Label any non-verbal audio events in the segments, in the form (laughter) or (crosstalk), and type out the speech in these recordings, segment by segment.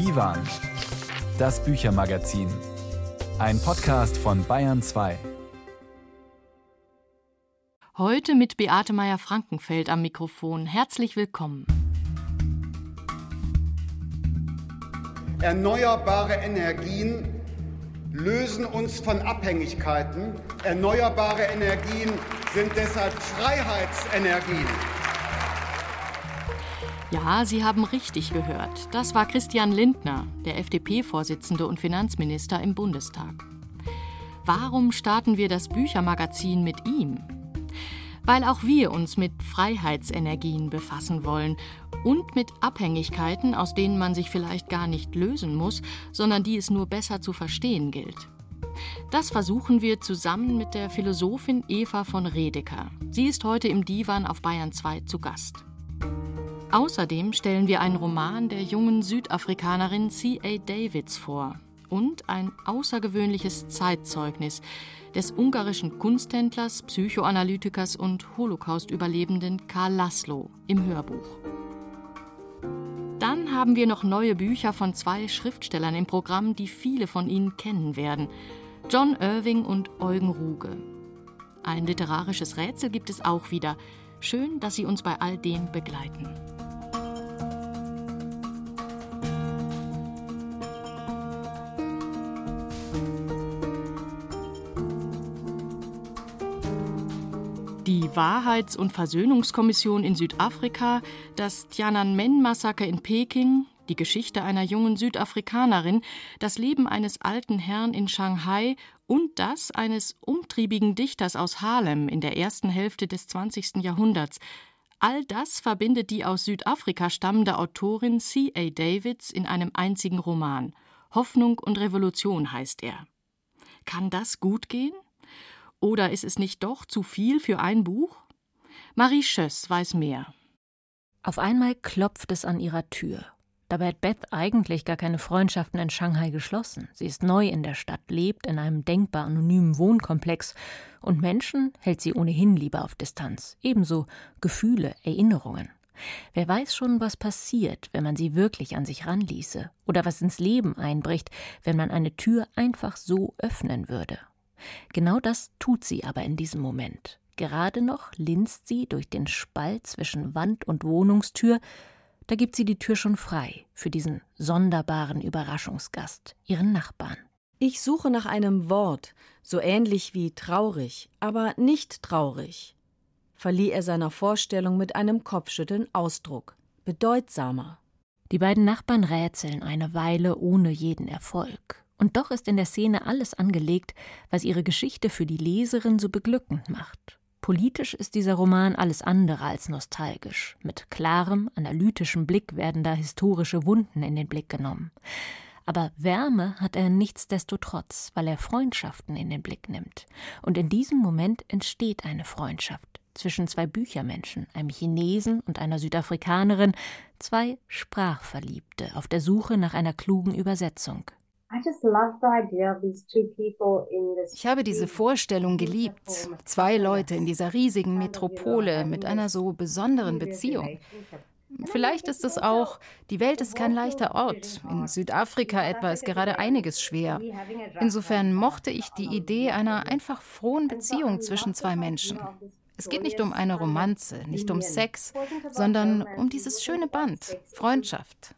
Divan, das Büchermagazin. Ein Podcast von Bayern 2. Heute mit Beate Meyer-Frankenfeld am Mikrofon. Herzlich willkommen. Erneuerbare Energien lösen uns von Abhängigkeiten. Erneuerbare Energien sind deshalb Freiheitsenergien. Ja, Sie haben richtig gehört. Das war Christian Lindner, der FDP-Vorsitzende und Finanzminister im Bundestag. Warum starten wir das Büchermagazin mit ihm? Weil auch wir uns mit Freiheitsenergien befassen wollen und mit Abhängigkeiten, aus denen man sich vielleicht gar nicht lösen muss, sondern die es nur besser zu verstehen gilt. Das versuchen wir zusammen mit der Philosophin Eva von Redeker. Sie ist heute im Divan auf Bayern 2 zu Gast. Außerdem stellen wir einen Roman der jungen Südafrikanerin C.A. Davids vor und ein außergewöhnliches Zeitzeugnis des ungarischen Kunsthändlers, Psychoanalytikers und Holocaust-Überlebenden Karl Laszlo im Hörbuch. Dann haben wir noch neue Bücher von zwei Schriftstellern im Programm, die viele von Ihnen kennen werden. John Irving und Eugen Ruge. Ein literarisches Rätsel gibt es auch wieder. Schön, dass Sie uns bei all dem begleiten. Die Wahrheits- und Versöhnungskommission in Südafrika, das Tiananmen-Massaker in Peking, die Geschichte einer jungen Südafrikanerin, das Leben eines alten Herrn in Shanghai und das eines umtriebigen Dichters aus Harlem in der ersten Hälfte des 20. Jahrhunderts. All das verbindet die aus Südafrika stammende Autorin C. A. Davids in einem einzigen Roman. Hoffnung und Revolution heißt er. Kann das gut gehen? Oder ist es nicht doch zu viel für ein Buch? Marie Schöss weiß mehr. Auf einmal klopft es an ihrer Tür. Dabei hat Beth eigentlich gar keine Freundschaften in Shanghai geschlossen. Sie ist neu in der Stadt, lebt in einem denkbar anonymen Wohnkomplex und Menschen hält sie ohnehin lieber auf Distanz. Ebenso Gefühle, Erinnerungen. Wer weiß schon, was passiert, wenn man sie wirklich an sich ranließe, oder was ins Leben einbricht, wenn man eine Tür einfach so öffnen würde. Genau das tut sie aber in diesem Moment. Gerade noch linst sie durch den Spalt zwischen Wand und Wohnungstür, da gibt sie die Tür schon frei für diesen sonderbaren Überraschungsgast, ihren Nachbarn. Ich suche nach einem Wort, so ähnlich wie traurig, aber nicht traurig, verlieh er seiner Vorstellung mit einem Kopfschütteln Ausdruck, bedeutsamer. Die beiden Nachbarn rätseln eine Weile ohne jeden Erfolg. Und doch ist in der Szene alles angelegt, was ihre Geschichte für die Leserin so beglückend macht. Politisch ist dieser Roman alles andere als nostalgisch. Mit klarem, analytischem Blick werden da historische Wunden in den Blick genommen. Aber Wärme hat er nichtsdestotrotz, weil er Freundschaften in den Blick nimmt. Und in diesem Moment entsteht eine Freundschaft zwischen zwei Büchermenschen, einem Chinesen und einer Südafrikanerin, zwei Sprachverliebte auf der Suche nach einer klugen Übersetzung. Ich habe diese Vorstellung geliebt. Zwei Leute in dieser riesigen Metropole mit einer so besonderen Beziehung. Vielleicht ist es auch, die Welt ist kein leichter Ort. In Südafrika etwa ist gerade einiges schwer. Insofern mochte ich die Idee einer einfach frohen Beziehung zwischen zwei Menschen. Es geht nicht um eine Romanze, nicht um Sex, sondern um dieses schöne Band, Freundschaft.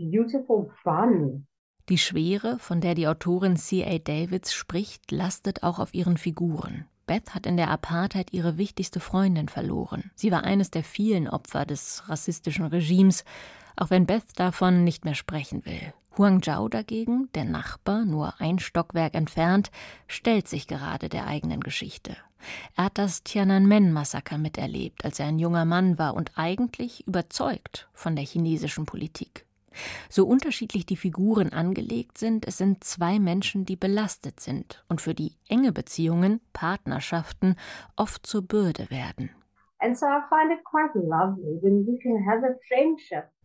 Beautiful Fun. Die Schwere, von der die Autorin C.A. Davids spricht, lastet auch auf ihren Figuren. Beth hat in der Apartheid ihre wichtigste Freundin verloren. Sie war eines der vielen Opfer des rassistischen Regimes, auch wenn Beth davon nicht mehr sprechen will. Huang Zhao dagegen, der Nachbar, nur ein Stockwerk entfernt, stellt sich gerade der eigenen Geschichte. Er hat das Tiananmen-Massaker miterlebt, als er ein junger Mann war und eigentlich überzeugt von der chinesischen Politik. So unterschiedlich die Figuren angelegt sind, es sind zwei Menschen, die belastet sind und für die enge Beziehungen, Partnerschaften oft zur Bürde werden.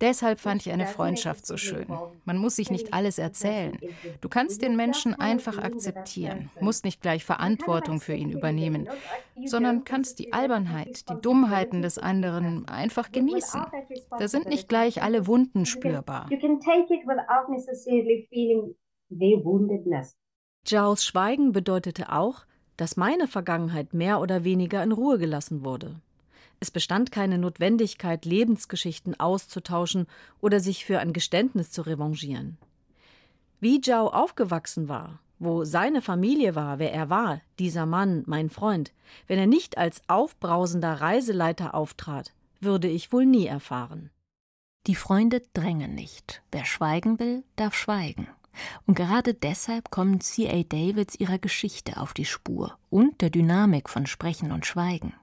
Deshalb fand ich eine Freundschaft so schön. Man muss sich nicht alles erzählen. Du kannst den Menschen einfach akzeptieren, musst nicht gleich Verantwortung für ihn übernehmen, sondern kannst die Albernheit, die Dummheiten des anderen einfach genießen. Da sind nicht gleich alle Wunden spürbar. Giles Schweigen bedeutete auch, dass meine Vergangenheit mehr oder weniger in Ruhe gelassen wurde. Es bestand keine Notwendigkeit, Lebensgeschichten auszutauschen oder sich für ein Geständnis zu revanchieren. Wie Zhao aufgewachsen war, wo seine Familie war, wer er war, dieser Mann, mein Freund, wenn er nicht als aufbrausender Reiseleiter auftrat, würde ich wohl nie erfahren. Die Freunde drängen nicht. Wer schweigen will, darf schweigen. Und gerade deshalb kommen C.A. Davids ihrer Geschichte auf die Spur und der Dynamik von Sprechen und Schweigen.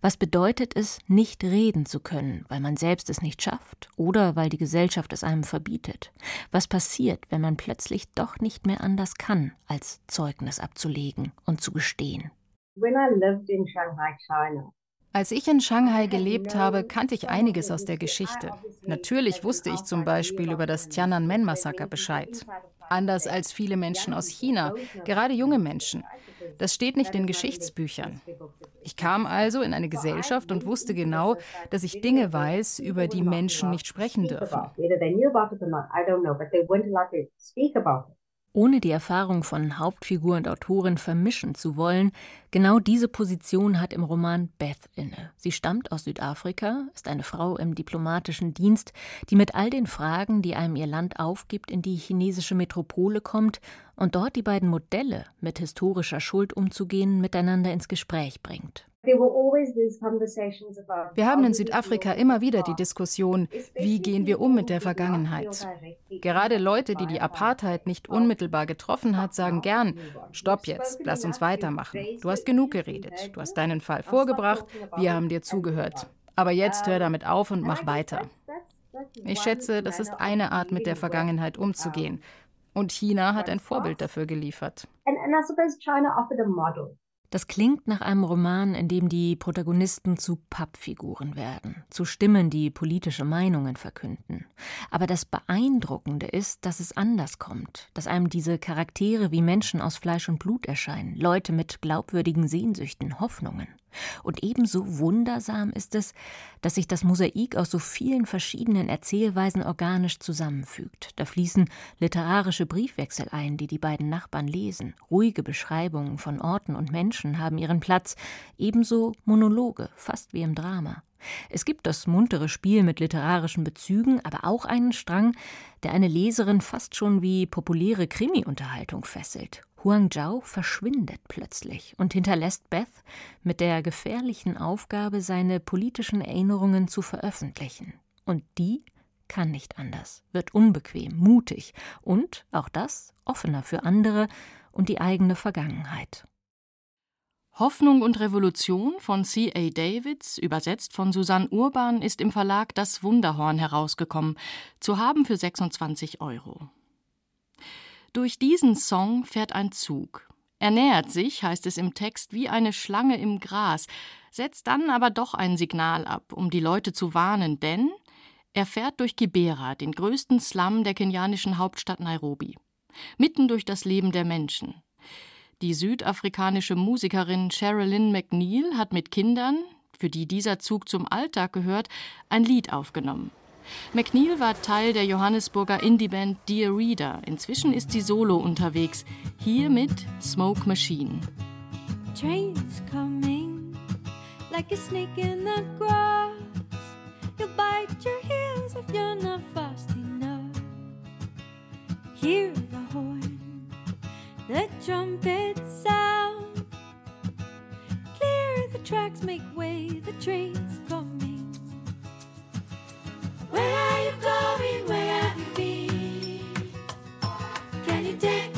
Was bedeutet es, nicht reden zu können, weil man selbst es nicht schafft oder weil die Gesellschaft es einem verbietet? Was passiert, wenn man plötzlich doch nicht mehr anders kann, als Zeugnis abzulegen und zu gestehen? Als ich in Shanghai gelebt habe, kannte ich einiges aus der Geschichte. Natürlich wusste ich zum Beispiel über das Tiananmen-Massaker Bescheid. Anders als viele Menschen aus China, gerade junge Menschen. Das steht nicht in Geschichtsbüchern. Ich kam also in eine Gesellschaft und wusste genau, dass ich Dinge weiß, über die Menschen nicht sprechen dürfen. Ohne die Erfahrung von Hauptfigur und Autorin vermischen zu wollen, genau diese Position hat im Roman Beth inne. Sie stammt aus Südafrika, ist eine Frau im diplomatischen Dienst, die mit all den Fragen, die einem ihr Land aufgibt, in die chinesische Metropole kommt und dort die beiden Modelle, mit historischer Schuld umzugehen, miteinander ins Gespräch bringt. Wir haben in Südafrika immer wieder die Diskussion, wie gehen wir um mit der Vergangenheit. Gerade Leute, die die Apartheid nicht unmittelbar getroffen hat, sagen gern, stopp jetzt, lass uns weitermachen. Du hast genug geredet, du hast deinen Fall vorgebracht, wir haben dir zugehört. Aber jetzt hör damit auf und mach weiter. Ich schätze, das ist eine Art, mit der Vergangenheit umzugehen. Und China hat ein Vorbild dafür geliefert. And, and I suppose China offered a model. Das klingt nach einem Roman, in dem die Protagonisten zu Pappfiguren werden, zu Stimmen, die politische Meinungen verkünden. Aber das Beeindruckende ist, dass es anders kommt, dass einem diese Charaktere wie Menschen aus Fleisch und Blut erscheinen, Leute mit glaubwürdigen Sehnsüchten, Hoffnungen. Und ebenso wundersam ist es, dass sich das Mosaik aus so vielen verschiedenen Erzählweisen organisch zusammenfügt. Da fließen literarische Briefwechsel ein, die die beiden Nachbarn lesen. Ruhige Beschreibungen von Orten und Menschen haben ihren Platz, ebenso Monologe, fast wie im Drama. Es gibt das muntere Spiel mit literarischen Bezügen, aber auch einen Strang, der eine Leserin fast schon wie populäre Krimi-Unterhaltung fesselt. Huang Zhao verschwindet plötzlich und hinterlässt Beth mit der gefährlichen Aufgabe, seine politischen Erinnerungen zu veröffentlichen. Und die kann nicht anders, wird unbequem, mutig und, auch das, offener für andere und die eigene Vergangenheit. Hoffnung und Revolution von C.A. Davids, übersetzt von Susanne Urban, ist im Verlag Das Wunderhorn herausgekommen, zu haben für 26 Euro. Durch diesen Song fährt ein Zug. Er nähert sich, heißt es im Text, wie eine Schlange im Gras, setzt dann aber doch ein Signal ab, um die Leute zu warnen, denn er fährt durch Kibera, den größten Slum der kenianischen Hauptstadt Nairobi, mitten durch das Leben der Menschen. Die südafrikanische Musikerin Sherilyn McNeil hat mit Kindern, für die dieser Zug zum Alltag gehört, ein Lied aufgenommen. McNeil war Teil der Johannesburger Indie-Band Dear Reader. Inzwischen ist sie solo unterwegs. Hier mit Smoke Machine. Trains coming like a snake in the grass. You'll bite your heels if you're not fast enough. Hear the horn, the trumpet sound. Clear the tracks, make way, the train's coming. Where are you going? Where have you been? Can you take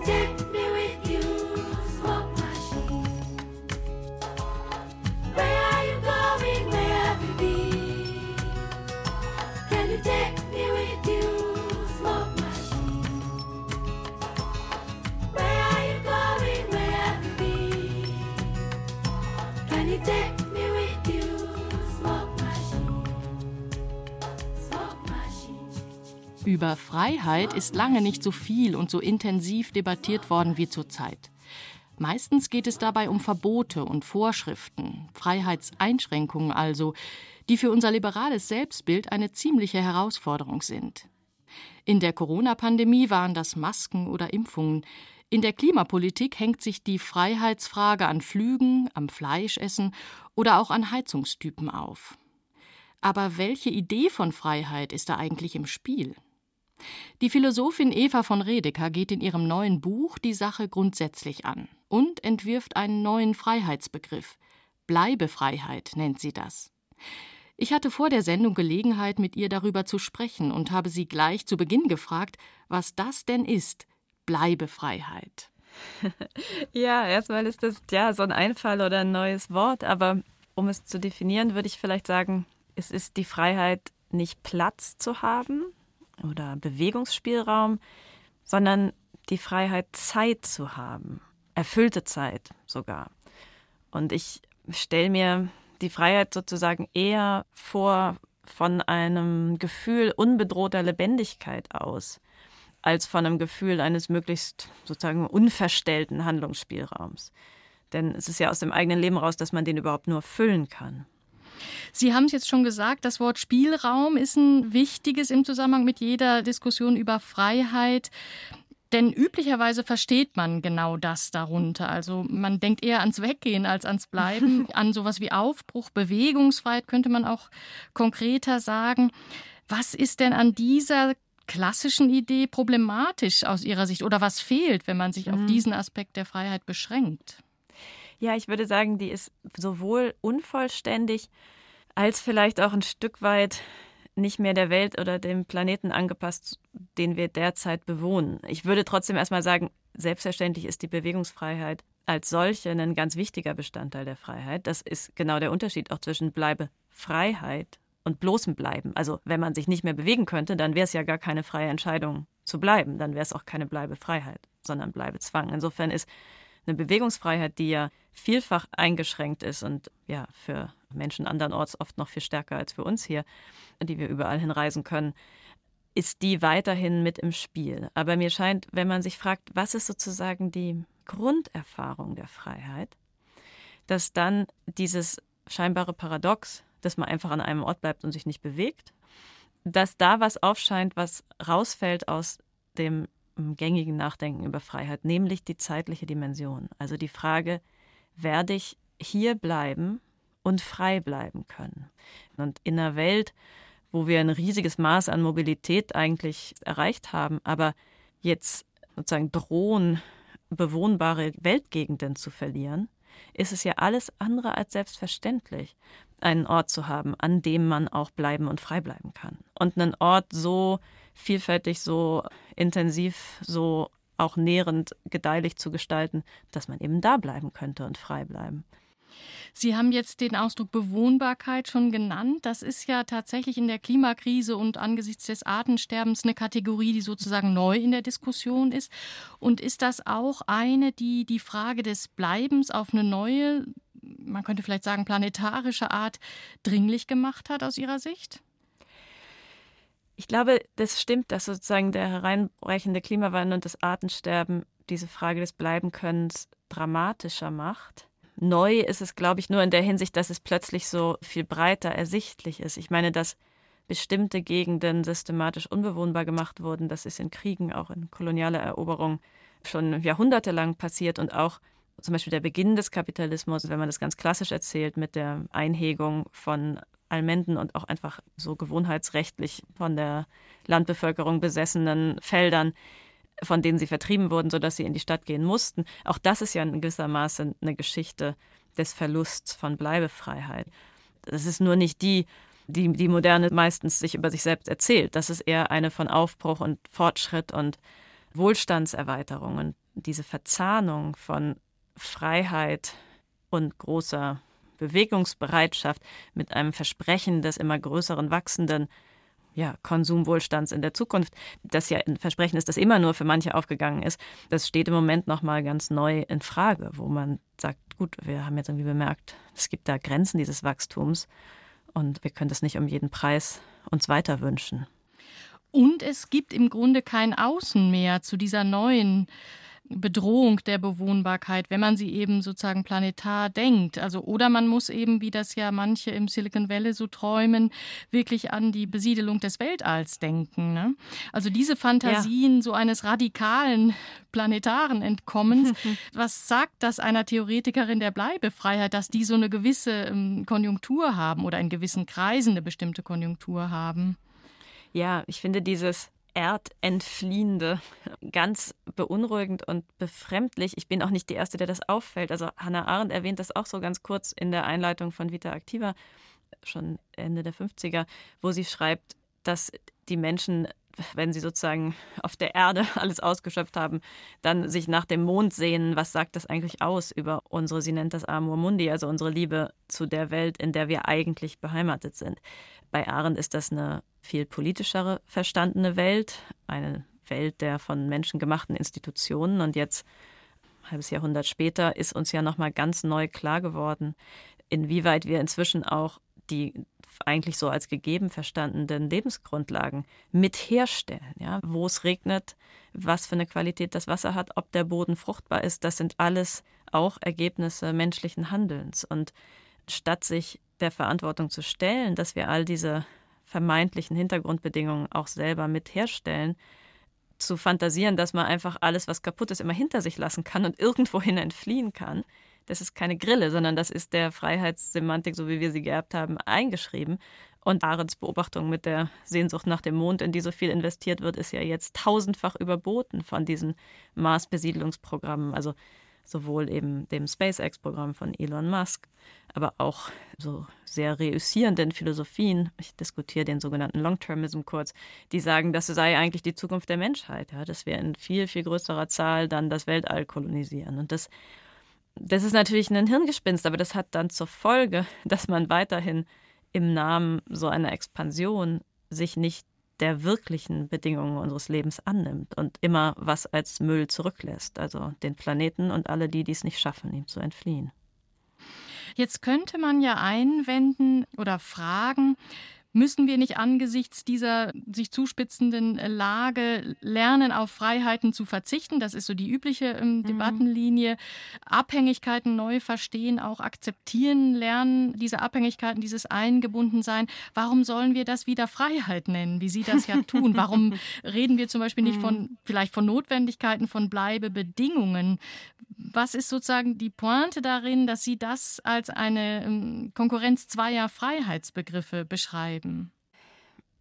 take Über Freiheit ist lange nicht so viel und so intensiv debattiert worden wie zurzeit. Meistens geht es dabei um Verbote und Vorschriften, Freiheitseinschränkungen also, die für unser liberales Selbstbild eine ziemliche Herausforderung sind. In der Corona-Pandemie waren das Masken oder Impfungen. In der Klimapolitik hängt sich die Freiheitsfrage an Flügen, am Fleischessen oder auch an Heizungstypen auf. Aber welche Idee von Freiheit ist da eigentlich im Spiel? Die Philosophin Eva von Redeker geht in ihrem neuen Buch die Sache grundsätzlich an und entwirft einen neuen Freiheitsbegriff. Bleibefreiheit nennt sie das. Ich hatte vor der Sendung Gelegenheit, mit ihr darüber zu sprechen und habe sie gleich zu Beginn gefragt, was das denn ist, Bleibefreiheit. (laughs) ja, erstmal ist das ja so ein Einfall oder ein neues Wort, aber um es zu definieren, würde ich vielleicht sagen, es ist die Freiheit, nicht Platz zu haben, oder Bewegungsspielraum, sondern die Freiheit, Zeit zu haben, erfüllte Zeit sogar. Und ich stelle mir die Freiheit sozusagen eher vor von einem Gefühl unbedrohter Lebendigkeit aus, als von einem Gefühl eines möglichst sozusagen unverstellten Handlungsspielraums. Denn es ist ja aus dem eigenen Leben raus, dass man den überhaupt nur füllen kann. Sie haben es jetzt schon gesagt, das Wort Spielraum ist ein wichtiges im Zusammenhang mit jeder Diskussion über Freiheit. Denn üblicherweise versteht man genau das darunter. Also man denkt eher ans Weggehen als ans Bleiben, (laughs) an sowas wie Aufbruch, Bewegungsfreiheit könnte man auch konkreter sagen. Was ist denn an dieser klassischen Idee problematisch aus Ihrer Sicht oder was fehlt, wenn man sich mhm. auf diesen Aspekt der Freiheit beschränkt? Ja, ich würde sagen, die ist sowohl unvollständig als vielleicht auch ein Stück weit nicht mehr der Welt oder dem Planeten angepasst, den wir derzeit bewohnen. Ich würde trotzdem erstmal sagen, selbstverständlich ist die Bewegungsfreiheit als solche ein ganz wichtiger Bestandteil der Freiheit. Das ist genau der Unterschied auch zwischen Bleibe Freiheit und bloßem Bleiben. Also wenn man sich nicht mehr bewegen könnte, dann wäre es ja gar keine freie Entscheidung zu bleiben. Dann wäre es auch keine Bleibefreiheit, sondern Bleibezwang. Insofern ist eine Bewegungsfreiheit, die ja vielfach eingeschränkt ist und ja für Menschen andernorts oft noch viel stärker als für uns hier, die wir überall hinreisen können, ist die weiterhin mit im Spiel. Aber mir scheint, wenn man sich fragt, was ist sozusagen die Grunderfahrung der Freiheit, dass dann dieses scheinbare Paradox, dass man einfach an einem Ort bleibt und sich nicht bewegt, dass da was aufscheint, was rausfällt aus dem gängigen Nachdenken über Freiheit, nämlich die zeitliche Dimension. Also die Frage, werde ich hier bleiben und frei bleiben können? Und in einer Welt, wo wir ein riesiges Maß an Mobilität eigentlich erreicht haben, aber jetzt sozusagen drohen, bewohnbare Weltgegenden zu verlieren, ist es ja alles andere als selbstverständlich, einen Ort zu haben, an dem man auch bleiben und frei bleiben kann. Und einen Ort so vielfältig, so intensiv, so auch nährend, gedeihlich zu gestalten, dass man eben da bleiben könnte und frei bleiben. Sie haben jetzt den Ausdruck Bewohnbarkeit schon genannt. Das ist ja tatsächlich in der Klimakrise und angesichts des Artensterbens eine Kategorie, die sozusagen neu in der Diskussion ist. Und ist das auch eine, die die Frage des Bleibens auf eine neue, man könnte vielleicht sagen planetarische Art dringlich gemacht hat aus Ihrer Sicht? Ich glaube, das stimmt, dass sozusagen der hereinbrechende Klimawandel und das Artensterben diese Frage des Bleibenkönnens dramatischer macht. Neu ist es, glaube ich, nur in der Hinsicht, dass es plötzlich so viel breiter ersichtlich ist. Ich meine, dass bestimmte Gegenden systematisch unbewohnbar gemacht wurden, das ist in Kriegen, auch in kolonialer Eroberung schon jahrhundertelang passiert und auch zum Beispiel der Beginn des Kapitalismus, wenn man das ganz klassisch erzählt, mit der Einhegung von Almenden und auch einfach so gewohnheitsrechtlich von der Landbevölkerung besessenen Feldern, von denen sie vertrieben wurden, sodass sie in die Stadt gehen mussten. Auch das ist ja in gewisser Maße eine Geschichte des Verlusts von Bleibefreiheit. Das ist nur nicht die, die die Moderne meistens sich über sich selbst erzählt. Das ist eher eine von Aufbruch und Fortschritt und Wohlstandserweiterung. Und diese Verzahnung von Freiheit und großer Bewegungsbereitschaft mit einem Versprechen des immer größeren wachsenden ja, Konsumwohlstands in der Zukunft, das ja ein Versprechen ist, das immer nur für manche aufgegangen ist, das steht im Moment nochmal ganz neu in Frage, wo man sagt, gut, wir haben jetzt irgendwie bemerkt, es gibt da Grenzen dieses Wachstums und wir können das nicht um jeden Preis uns weiter wünschen. Und es gibt im Grunde kein Außen mehr zu dieser neuen Bedrohung der Bewohnbarkeit, wenn man sie eben sozusagen planetar denkt. Also oder man muss eben, wie das ja manche im Silicon Valley so träumen, wirklich an die Besiedelung des Weltalls denken. Ne? Also diese Fantasien ja. so eines radikalen planetaren Entkommens. (laughs) Was sagt das einer Theoretikerin der Bleibefreiheit, dass die so eine gewisse ähm, Konjunktur haben oder in gewissen Kreisen eine bestimmte Konjunktur haben? Ja, ich finde dieses Erdentfliehende ganz beunruhigend und befremdlich. Ich bin auch nicht die Erste, der das auffällt. Also Hannah Arendt erwähnt das auch so ganz kurz in der Einleitung von Vita Activa, schon Ende der 50er, wo sie schreibt, dass die Menschen wenn sie sozusagen auf der Erde (laughs) alles ausgeschöpft haben, dann sich nach dem Mond sehen, was sagt das eigentlich aus über unsere, sie nennt das Amor Mundi, also unsere Liebe zu der Welt, in der wir eigentlich beheimatet sind. Bei Arendt ist das eine viel politischere verstandene Welt, eine Welt der von Menschen gemachten Institutionen. Und jetzt, ein halbes Jahrhundert später, ist uns ja nochmal ganz neu klar geworden, inwieweit wir inzwischen auch die eigentlich so als gegeben verstandenen Lebensgrundlagen mit herstellen. Ja? Wo es regnet, was für eine Qualität das Wasser hat, ob der Boden fruchtbar ist, das sind alles auch Ergebnisse menschlichen Handelns. Und statt sich der Verantwortung zu stellen, dass wir all diese vermeintlichen Hintergrundbedingungen auch selber mit herstellen, zu fantasieren, dass man einfach alles, was kaputt ist, immer hinter sich lassen kann und (laughs) irgendwohin entfliehen kann, das ist keine Grille, sondern das ist der Freiheitssemantik, so wie wir sie geerbt haben, eingeschrieben. Und Arends Beobachtung mit der Sehnsucht nach dem Mond, in die so viel investiert wird, ist ja jetzt tausendfach überboten von diesen Mars-Besiedlungsprogrammen. Also sowohl eben dem SpaceX-Programm von Elon Musk, aber auch so sehr reüssierenden Philosophien, ich diskutiere den sogenannten Long-Termism kurz, die sagen, das sei eigentlich die Zukunft der Menschheit, ja, dass wir in viel, viel größerer Zahl dann das Weltall kolonisieren. Und das, das ist natürlich ein Hirngespinst, aber das hat dann zur Folge, dass man weiterhin im Namen so einer Expansion sich nicht der wirklichen Bedingungen unseres Lebens annimmt und immer was als Müll zurücklässt, also den Planeten und alle die, die es nicht schaffen, ihm zu entfliehen. Jetzt könnte man ja einwenden oder fragen, Müssen wir nicht angesichts dieser sich zuspitzenden äh, Lage lernen, auf Freiheiten zu verzichten? Das ist so die übliche ähm, mhm. Debattenlinie. Abhängigkeiten neu verstehen, auch akzeptieren lernen, diese Abhängigkeiten, dieses Eingebundensein. Warum sollen wir das wieder Freiheit nennen, wie Sie das ja (laughs) tun? Warum reden wir zum Beispiel nicht von, mhm. vielleicht von Notwendigkeiten, von Bleibebedingungen? Was ist sozusagen die Pointe darin, dass Sie das als eine ähm, Konkurrenz zweier Freiheitsbegriffe beschreiben? Bleiben?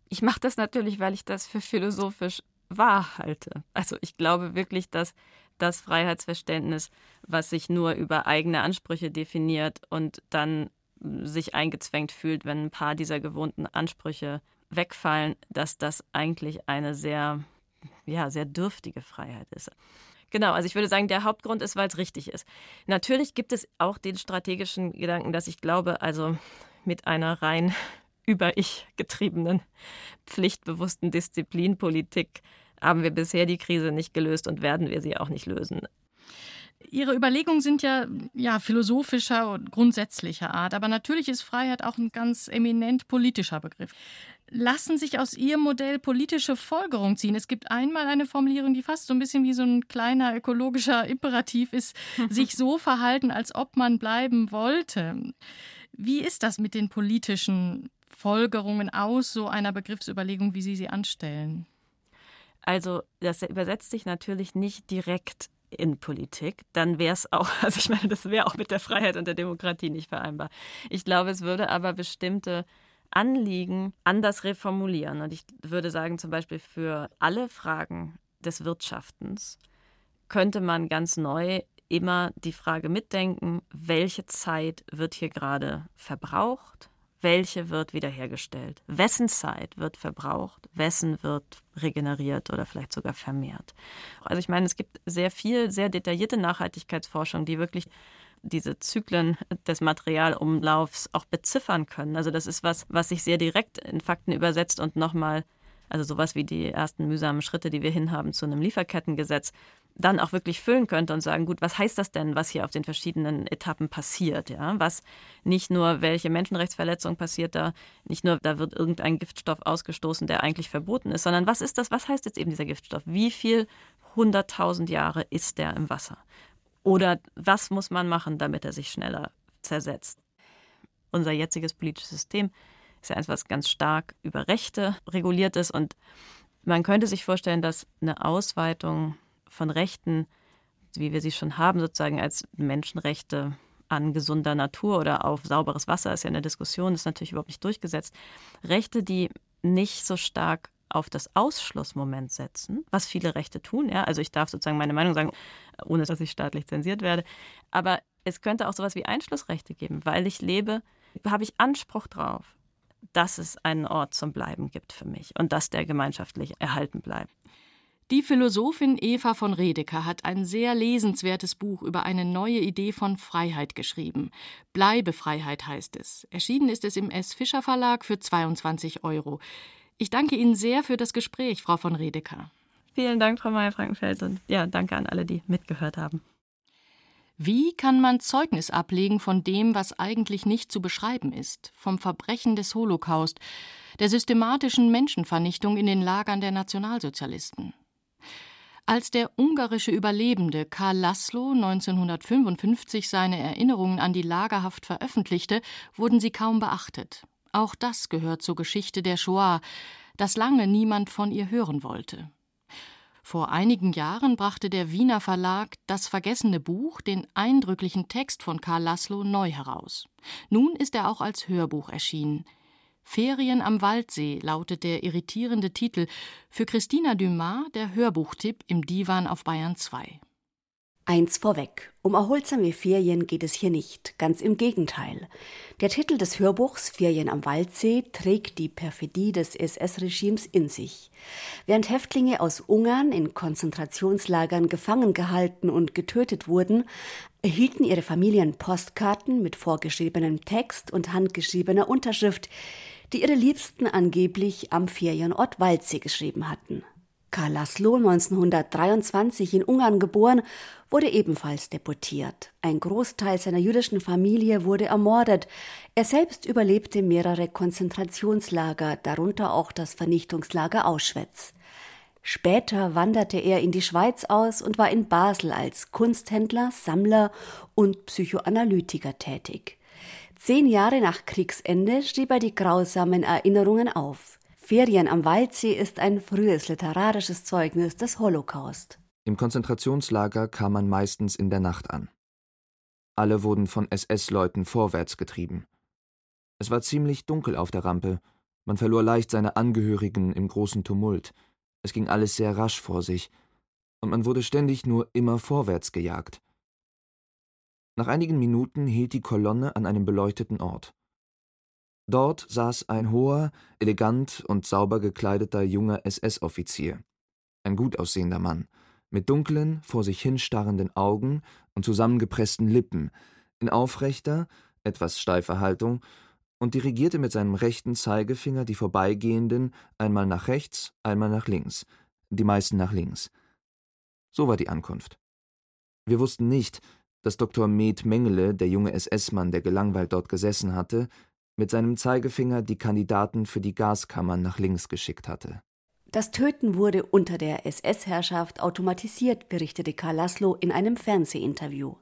Ich mache das natürlich, weil ich das für philosophisch wahr halte. Also ich glaube wirklich, dass das Freiheitsverständnis, was sich nur über eigene Ansprüche definiert und dann sich eingezwängt fühlt, wenn ein paar dieser gewohnten Ansprüche wegfallen, dass das eigentlich eine sehr, ja, sehr dürftige Freiheit ist. Genau, also ich würde sagen, der Hauptgrund ist, weil es richtig ist. Natürlich gibt es auch den strategischen Gedanken, dass ich glaube, also mit einer rein über ich getriebenen, pflichtbewussten Disziplinpolitik haben wir bisher die Krise nicht gelöst und werden wir sie auch nicht lösen. Ihre Überlegungen sind ja, ja philosophischer und grundsätzlicher Art, aber natürlich ist Freiheit auch ein ganz eminent politischer Begriff. Lassen sich aus Ihrem Modell politische Folgerungen ziehen? Es gibt einmal eine Formulierung, die fast so ein bisschen wie so ein kleiner ökologischer Imperativ ist, (laughs) sich so verhalten, als ob man bleiben wollte. Wie ist das mit den politischen Folgerungen aus so einer Begriffsüberlegung, wie Sie sie anstellen? Also, das übersetzt sich natürlich nicht direkt in Politik, dann wäre es auch, (laughs) also ich meine, das wäre auch mit der Freiheit und der Demokratie nicht vereinbar. Ich glaube, es würde aber bestimmte Anliegen anders reformulieren. Und ich würde sagen, zum Beispiel für alle Fragen des Wirtschaftens könnte man ganz neu immer die Frage mitdenken, welche Zeit wird hier gerade verbraucht, welche wird wiederhergestellt, wessen Zeit wird verbraucht, wessen wird regeneriert oder vielleicht sogar vermehrt. Also ich meine, es gibt sehr viel, sehr detaillierte Nachhaltigkeitsforschung, die wirklich diese Zyklen des Materialumlaufs auch beziffern können. Also das ist was, was sich sehr direkt in Fakten übersetzt und nochmal, also sowas wie die ersten mühsamen Schritte, die wir hinhaben zu einem Lieferkettengesetz, dann auch wirklich füllen könnte und sagen, gut, was heißt das denn, was hier auf den verschiedenen Etappen passiert? Ja? Was nicht nur, welche Menschenrechtsverletzung passiert da, nicht nur, da wird irgendein Giftstoff ausgestoßen, der eigentlich verboten ist, sondern was ist das, was heißt jetzt eben dieser Giftstoff? Wie viel hunderttausend Jahre ist der im Wasser? Oder was muss man machen, damit er sich schneller zersetzt? Unser jetziges politisches System ist ja eins, was ganz stark über Rechte reguliert ist. Und man könnte sich vorstellen, dass eine Ausweitung von Rechten, wie wir sie schon haben, sozusagen als Menschenrechte an gesunder Natur oder auf sauberes Wasser, ist ja eine Diskussion, ist natürlich überhaupt nicht durchgesetzt. Rechte, die nicht so stark auf das Ausschlussmoment setzen, was viele Rechte tun. Ja? Also ich darf sozusagen meine Meinung sagen, ohne dass ich staatlich zensiert werde. Aber es könnte auch sowas wie Einschlussrechte geben, weil ich lebe, habe ich Anspruch drauf, dass es einen Ort zum Bleiben gibt für mich und dass der gemeinschaftlich erhalten bleibt. Die Philosophin Eva von Redeker hat ein sehr lesenswertes Buch über eine neue Idee von Freiheit geschrieben. Bleibefreiheit heißt es. Erschienen ist es im S. Fischer Verlag für 22 Euro. Ich danke Ihnen sehr für das Gespräch, Frau von Redeker. Vielen Dank, Frau Meyer-Frankenfeld. Und ja, danke an alle, die mitgehört haben. Wie kann man Zeugnis ablegen von dem, was eigentlich nicht zu beschreiben ist, vom Verbrechen des Holocaust, der systematischen Menschenvernichtung in den Lagern der Nationalsozialisten? Als der ungarische Überlebende Karl Laszlo 1955 seine Erinnerungen an die Lagerhaft veröffentlichte, wurden sie kaum beachtet. Auch das gehört zur Geschichte der Shoah, dass lange niemand von ihr hören wollte. Vor einigen Jahren brachte der Wiener Verlag Das vergessene Buch, den eindrücklichen Text von Karl Laszlo, neu heraus. Nun ist er auch als Hörbuch erschienen. Ferien am Waldsee lautet der irritierende Titel, für Christina Dumas der Hörbuchtipp im Divan auf Bayern 2. Eins vorweg. Um erholsame Ferien geht es hier nicht. Ganz im Gegenteil. Der Titel des Hörbuchs Ferien am Waldsee trägt die Perfidie des SS-Regimes in sich. Während Häftlinge aus Ungarn in Konzentrationslagern gefangen gehalten und getötet wurden, erhielten ihre Familien Postkarten mit vorgeschriebenem Text und handgeschriebener Unterschrift, die ihre Liebsten angeblich am Ferienort Waldsee geschrieben hatten. Karl Laszlo, 1923 in Ungarn geboren, wurde ebenfalls deportiert. Ein Großteil seiner jüdischen Familie wurde ermordet. Er selbst überlebte mehrere Konzentrationslager, darunter auch das Vernichtungslager Auschwitz. Später wanderte er in die Schweiz aus und war in Basel als Kunsthändler, Sammler und Psychoanalytiker tätig. Zehn Jahre nach Kriegsende schrieb er die grausamen Erinnerungen auf. Ferien am Waldsee ist ein frühes literarisches Zeugnis des Holocaust. Im Konzentrationslager kam man meistens in der Nacht an. Alle wurden von SS-Leuten vorwärts getrieben. Es war ziemlich dunkel auf der Rampe, man verlor leicht seine Angehörigen im großen Tumult. Es ging alles sehr rasch vor sich, und man wurde ständig nur immer vorwärts gejagt. Nach einigen Minuten hielt die Kolonne an einem beleuchteten Ort. Dort saß ein hoher, elegant und sauber gekleideter junger SS-Offizier, ein gut aussehender Mann, mit dunklen, vor sich hinstarrenden Augen und zusammengepressten Lippen, in aufrechter, etwas steifer Haltung und dirigierte mit seinem rechten Zeigefinger die Vorbeigehenden einmal nach rechts, einmal nach links, die meisten nach links. So war die Ankunft. Wir wussten nicht, dass Dr. Med Mengele, der junge SS-Mann, der gelangweilt dort gesessen hatte, mit seinem Zeigefinger die Kandidaten für die Gaskammern nach links geschickt hatte. Das Töten wurde unter der SS-Herrschaft automatisiert, berichtete Karl Laszlo in einem Fernsehinterview.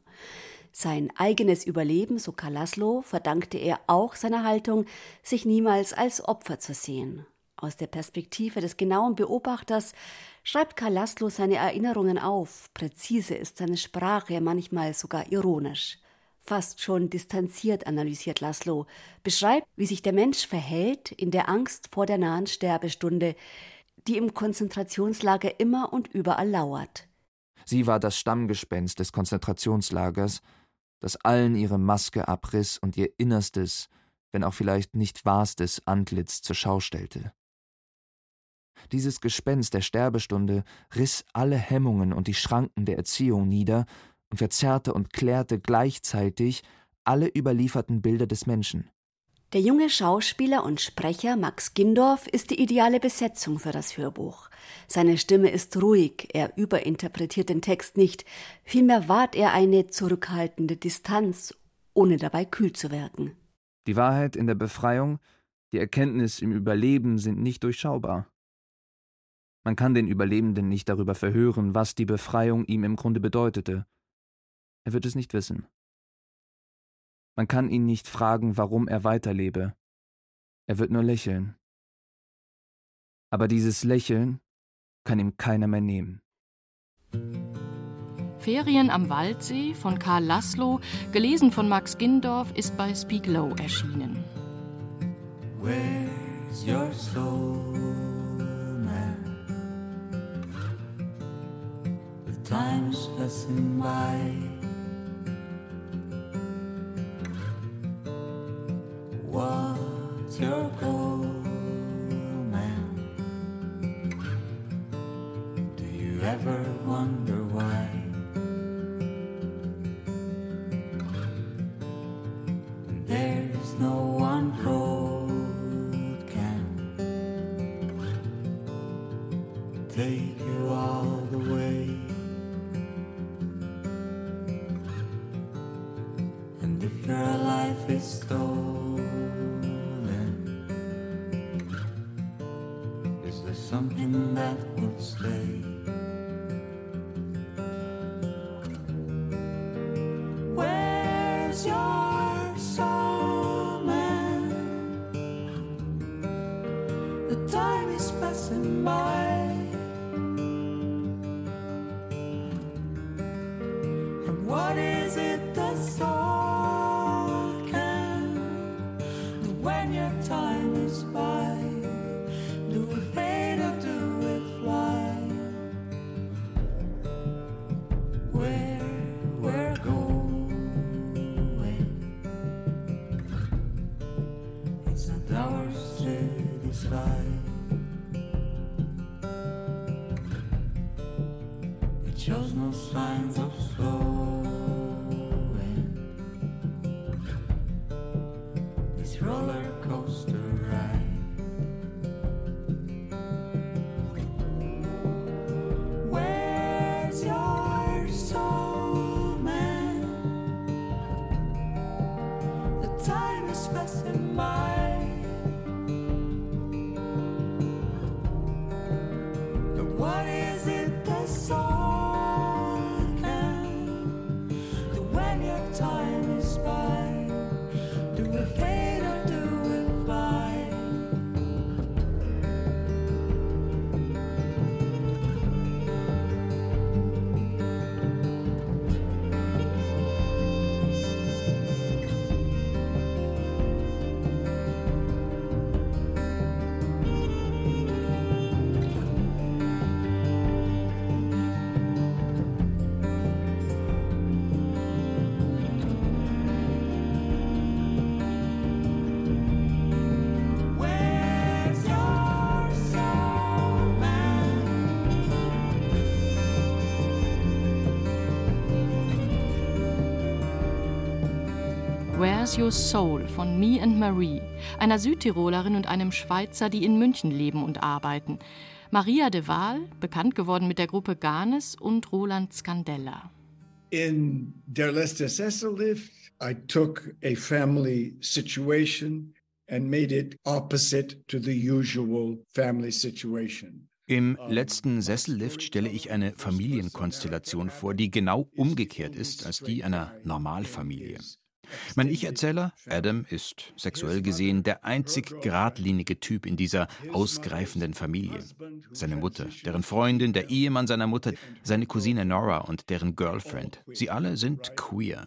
Sein eigenes Überleben, so Karl Laszlo, verdankte er auch seiner Haltung, sich niemals als Opfer zu sehen. Aus der Perspektive des genauen Beobachters schreibt Karl Laszlo seine Erinnerungen auf. Präzise ist seine Sprache, manchmal sogar ironisch fast schon distanziert analysiert Laszlo, beschreibt, wie sich der Mensch verhält in der Angst vor der nahen Sterbestunde, die im Konzentrationslager immer und überall lauert. Sie war das Stammgespenst des Konzentrationslagers, das allen ihre Maske abriss und ihr innerstes, wenn auch vielleicht nicht wahrstes Antlitz zur Schau stellte. Dieses Gespenst der Sterbestunde riss alle Hemmungen und die Schranken der Erziehung nieder und verzerrte und klärte gleichzeitig alle überlieferten Bilder des Menschen. Der junge Schauspieler und Sprecher Max Gindorf ist die ideale Besetzung für das Hörbuch. Seine Stimme ist ruhig, er überinterpretiert den Text nicht, vielmehr wahrt er eine zurückhaltende Distanz, ohne dabei kühl zu wirken. Die Wahrheit in der Befreiung, die Erkenntnis im Überleben sind nicht durchschaubar. Man kann den Überlebenden nicht darüber verhören, was die Befreiung ihm im Grunde bedeutete. Er wird es nicht wissen. Man kann ihn nicht fragen, warum er weiterlebe. Er wird nur lächeln. Aber dieses Lächeln kann ihm keiner mehr nehmen. Ferien am Waldsee von Karl Laszlo, gelesen von Max Gindorf, ist bei Speak Low erschienen. Where's your soul, time's passing by. What's your goal, man? Do you ever wonder Where's Your Soul von Me and Marie, einer Südtirolerin und einem Schweizer, die in München leben und arbeiten. Maria de Waal, bekannt geworden mit der Gruppe Garnes und Roland Scandella. In Der letzte Sessellift, I took a family situation and made it opposite to the usual family situation. Im letzten Sessellift stelle ich eine Familienkonstellation vor, die genau umgekehrt ist als die einer Normalfamilie. Mein Ich-Erzähler, Adam, ist sexuell gesehen der einzig geradlinige Typ in dieser ausgreifenden Familie. Seine Mutter, deren Freundin, der Ehemann seiner Mutter, seine Cousine Nora und deren Girlfriend. Sie alle sind queer.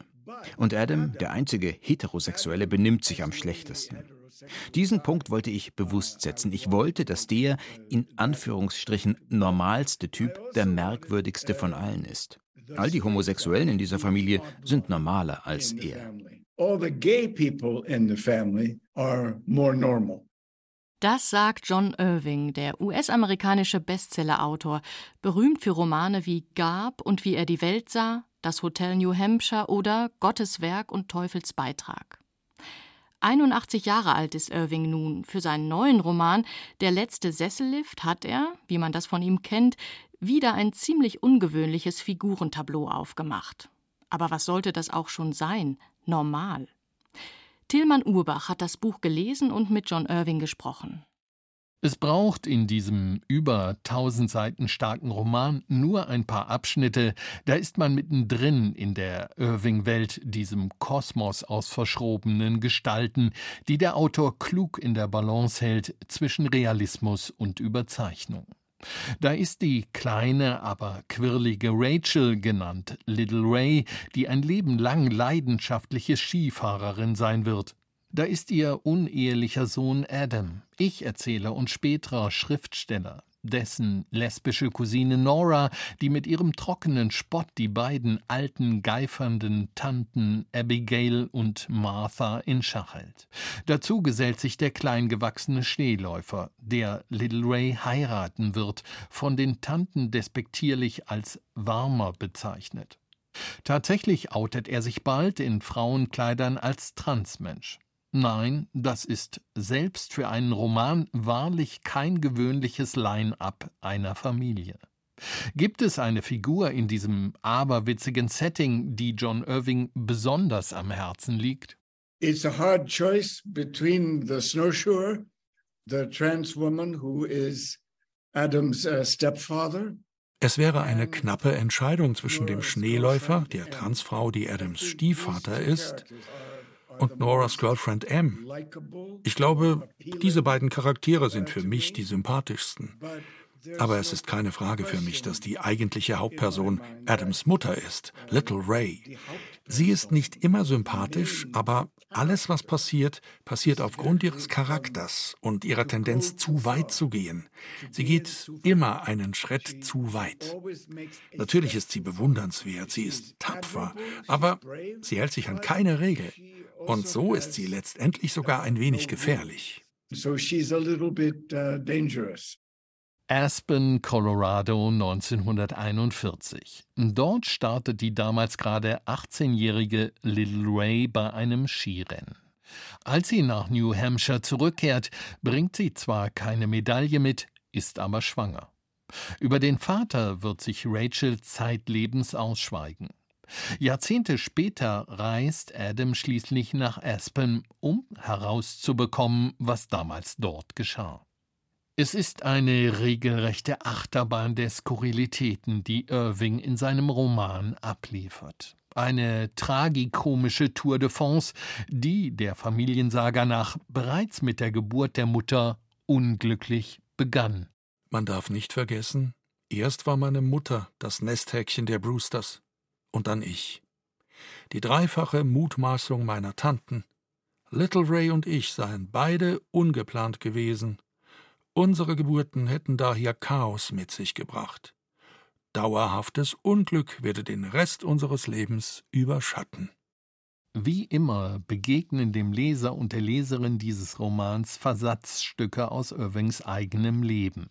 Und Adam, der einzige Heterosexuelle, benimmt sich am schlechtesten. Diesen Punkt wollte ich bewusst setzen. Ich wollte, dass der in Anführungsstrichen normalste Typ der merkwürdigste von allen ist. All die Homosexuellen in dieser Familie sind normaler als er. All the gay people in the family are more normal. Das sagt John Irving, der US-amerikanische Bestsellerautor, berühmt für Romane wie Gab und wie er die Welt sah, Das Hotel New Hampshire oder Gottes Werk und Teufels Beitrag. 81 Jahre alt ist Irving nun. Für seinen neuen Roman Der letzte Sessellift hat er, wie man das von ihm kennt, wieder ein ziemlich ungewöhnliches Figurentableau aufgemacht. Aber was sollte das auch schon sein? Normal. Tilman Urbach hat das Buch gelesen und mit John Irving gesprochen. Es braucht in diesem über tausend Seiten starken Roman nur ein paar Abschnitte, da ist man mittendrin in der Irving-Welt, diesem Kosmos aus verschrobenen Gestalten, die der Autor klug in der Balance hält zwischen Realismus und Überzeichnung. Da ist die kleine, aber quirlige Rachel genannt, Little Ray, die ein Leben lang leidenschaftliche Skifahrerin sein wird. Da ist ihr unehelicher Sohn Adam, Ich-Erzähler und späterer Schriftsteller, dessen lesbische Cousine Nora, die mit ihrem trockenen Spott die beiden alten, geifernden Tanten Abigail und Martha in Schach hält. Dazu gesellt sich der kleingewachsene Schneeläufer, der Little Ray heiraten wird, von den Tanten despektierlich als warmer bezeichnet. Tatsächlich outet er sich bald in Frauenkleidern als Transmensch. Nein, das ist selbst für einen Roman wahrlich kein gewöhnliches Line-up einer Familie. Gibt es eine Figur in diesem aberwitzigen Setting, die John Irving besonders am Herzen liegt? It's a hard choice between the snowshoer, the trans woman who is Adams uh, stepfather, es wäre eine knappe Entscheidung zwischen dem Schneeläufer, der Transfrau, die Adams Stiefvater ist, und Noras Girlfriend M. Ich glaube, diese beiden Charaktere sind für mich die sympathischsten. Aber es ist keine Frage für mich, dass die eigentliche Hauptperson Adams Mutter ist, Little Ray. Sie ist nicht immer sympathisch, aber alles, was passiert, passiert aufgrund ihres Charakters und ihrer Tendenz, zu weit zu gehen. Sie geht immer einen Schritt zu weit. Natürlich ist sie bewundernswert, sie ist tapfer, aber sie hält sich an keine Regel. Und so ist sie letztendlich sogar ein wenig gefährlich. So she's a little bit uh, dangerous. Aspen, Colorado 1941. Dort startet die damals gerade 18-jährige Little Ray bei einem Skirennen. Als sie nach New Hampshire zurückkehrt, bringt sie zwar keine Medaille mit, ist aber schwanger. Über den Vater wird sich Rachel zeitlebens ausschweigen. Jahrzehnte später reist Adam schließlich nach Aspen, um herauszubekommen, was damals dort geschah. Es ist eine regelrechte Achterbahn der Skurrilitäten, die Irving in seinem Roman abliefert. Eine tragikomische Tour de France, die der Familiensaga nach bereits mit der Geburt der Mutter unglücklich begann. Man darf nicht vergessen, erst war meine Mutter das Nesthäkchen der Brewsters und dann ich. Die dreifache Mutmaßung meiner Tanten. Little Ray und ich seien beide ungeplant gewesen Unsere Geburten hätten daher Chaos mit sich gebracht. Dauerhaftes Unglück werde den Rest unseres Lebens überschatten. Wie immer begegnen dem Leser und der Leserin dieses Romans Versatzstücke aus Irvings eigenem Leben.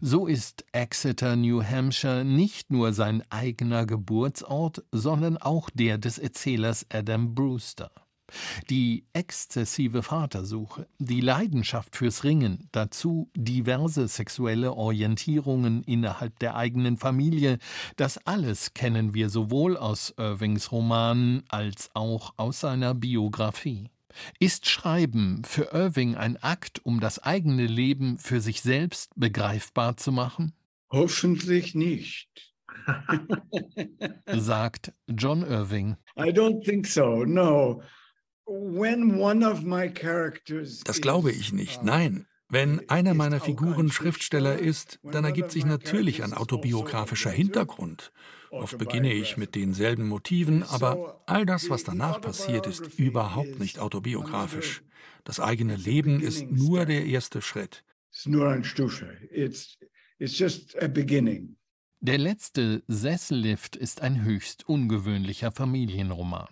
So ist Exeter, New Hampshire nicht nur sein eigener Geburtsort, sondern auch der des Erzählers Adam Brewster. Die exzessive Vatersuche, die Leidenschaft fürs Ringen, dazu diverse sexuelle Orientierungen innerhalb der eigenen Familie, das alles kennen wir sowohl aus Irvings Romanen als auch aus seiner Biografie. Ist Schreiben für Irving ein Akt, um das eigene Leben für sich selbst begreifbar zu machen? Hoffentlich nicht. (laughs) sagt John Irving. I don't think so, no. Das glaube ich nicht, nein. Wenn einer meiner Figuren Schriftsteller ist, dann ergibt sich natürlich ein autobiografischer Hintergrund. Oft beginne ich mit denselben Motiven, aber all das, was danach passiert, ist überhaupt nicht autobiografisch. Das eigene Leben ist nur der erste Schritt. Es ist nur eine Stufe. It's, it's just a beginning. Der letzte Sessellift ist ein höchst ungewöhnlicher Familienroman.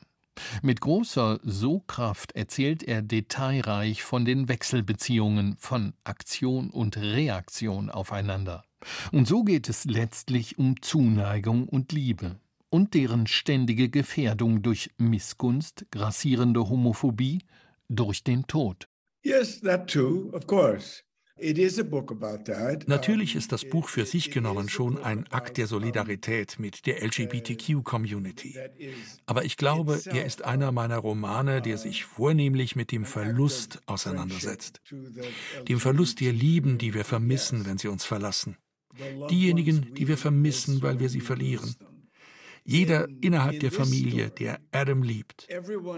Mit großer Sogkraft erzählt er detailreich von den Wechselbeziehungen von Aktion und Reaktion aufeinander. Und so geht es letztlich um Zuneigung und Liebe. und deren ständige Gefährdung durch Missgunst, grassierende Homophobie, durch den Tod. Yes, that too, of course. Natürlich ist das Buch für sich genommen schon ein Akt der Solidarität mit der LGBTQ-Community. Aber ich glaube, er ist einer meiner Romane, der sich vornehmlich mit dem Verlust auseinandersetzt. Dem Verlust der Lieben, die wir vermissen, wenn sie uns verlassen. Diejenigen, die wir vermissen, weil wir sie verlieren. Jeder innerhalb der Familie, der Adam liebt.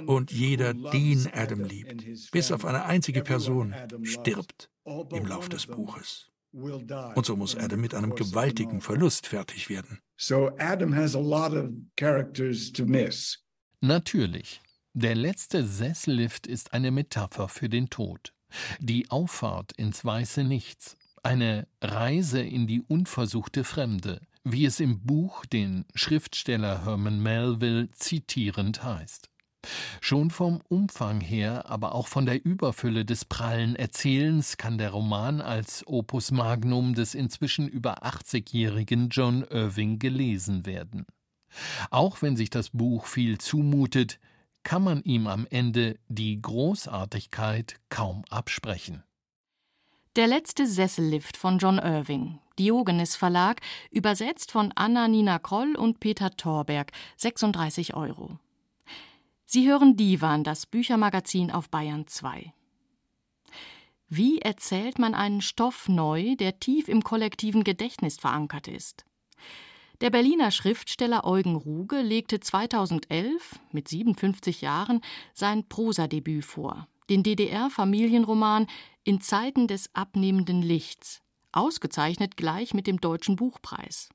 Und jeder, den Adam liebt. Bis auf eine einzige Person stirbt im Lauf des Buches. Und so muss Adam mit einem gewaltigen Verlust fertig werden. So Adam has a lot of characters to miss. Natürlich. Der letzte Sessellift ist eine Metapher für den Tod. Die Auffahrt ins weiße Nichts, eine Reise in die unversuchte Fremde, wie es im Buch den Schriftsteller Herman Melville zitierend heißt. Schon vom Umfang her, aber auch von der Überfülle des prallen Erzählens kann der Roman als Opus Magnum des inzwischen über 80-jährigen John Irving gelesen werden. Auch wenn sich das Buch viel zumutet, kann man ihm am Ende die Großartigkeit kaum absprechen. Der letzte Sessellift von John Irving, Diogenes Verlag, übersetzt von Anna Nina Kroll und Peter Thorberg, 36 Euro. Sie hören Divan, das Büchermagazin auf Bayern 2. Wie erzählt man einen Stoff neu, der tief im kollektiven Gedächtnis verankert ist? Der Berliner Schriftsteller Eugen Ruge legte 2011 mit 57 Jahren sein Prosadebüt vor, den DDR-Familienroman In Zeiten des abnehmenden Lichts, ausgezeichnet gleich mit dem Deutschen Buchpreis.